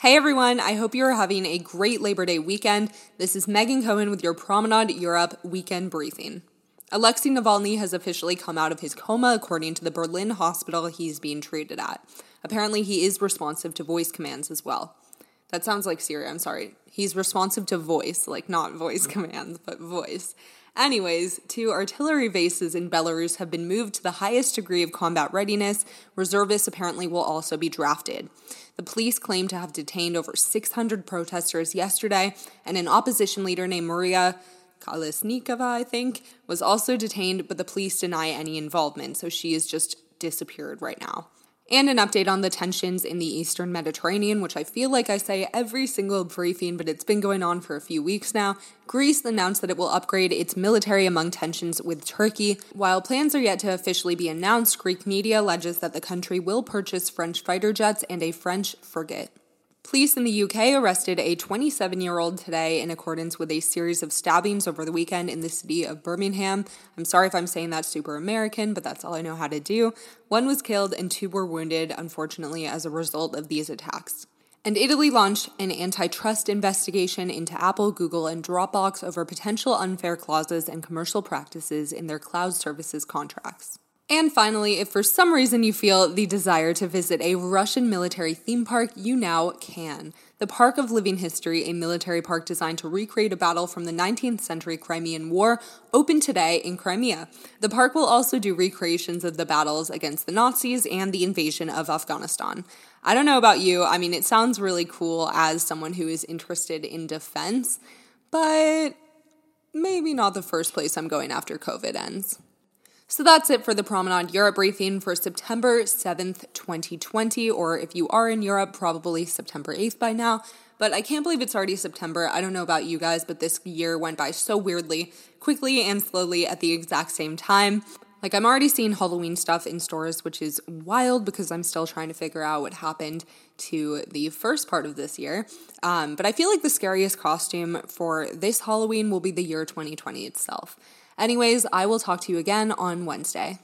Hey everyone, I hope you're having a great Labor Day weekend. This is Megan Cohen with your Promenade Europe weekend briefing. Alexei Navalny has officially come out of his coma, according to the Berlin hospital he's being treated at. Apparently, he is responsive to voice commands as well. That sounds like Siri, I'm sorry. He's responsive to voice, like not voice mm-hmm. commands, but voice. Anyways, two artillery bases in Belarus have been moved to the highest degree of combat readiness. Reservists apparently will also be drafted. The police claim to have detained over 600 protesters yesterday, and an opposition leader named Maria Kolesnikova, I think, was also detained, but the police deny any involvement, so she is just disappeared right now and an update on the tensions in the Eastern Mediterranean, which I feel like I say every single briefing, but it's been going on for a few weeks now. Greece announced that it will upgrade its military among tensions with Turkey. While plans are yet to officially be announced, Greek media alleges that the country will purchase French fighter jets and a French frigate. Police in the UK arrested a 27 year old today in accordance with a series of stabbings over the weekend in the city of Birmingham. I'm sorry if I'm saying that super American, but that's all I know how to do. One was killed and two were wounded, unfortunately, as a result of these attacks. And Italy launched an antitrust investigation into Apple, Google, and Dropbox over potential unfair clauses and commercial practices in their cloud services contracts. And finally, if for some reason you feel the desire to visit a Russian military theme park, you now can. The Park of Living History, a military park designed to recreate a battle from the 19th century Crimean War, opened today in Crimea. The park will also do recreations of the battles against the Nazis and the invasion of Afghanistan. I don't know about you, I mean, it sounds really cool as someone who is interested in defense, but maybe not the first place I'm going after COVID ends. So that's it for the Promenade Europe briefing for September 7th, 2020, or if you are in Europe, probably September 8th by now. But I can't believe it's already September. I don't know about you guys, but this year went by so weirdly, quickly and slowly at the exact same time. Like, I'm already seeing Halloween stuff in stores, which is wild because I'm still trying to figure out what happened to the first part of this year. Um, but I feel like the scariest costume for this Halloween will be the year 2020 itself. Anyways, I will talk to you again on Wednesday.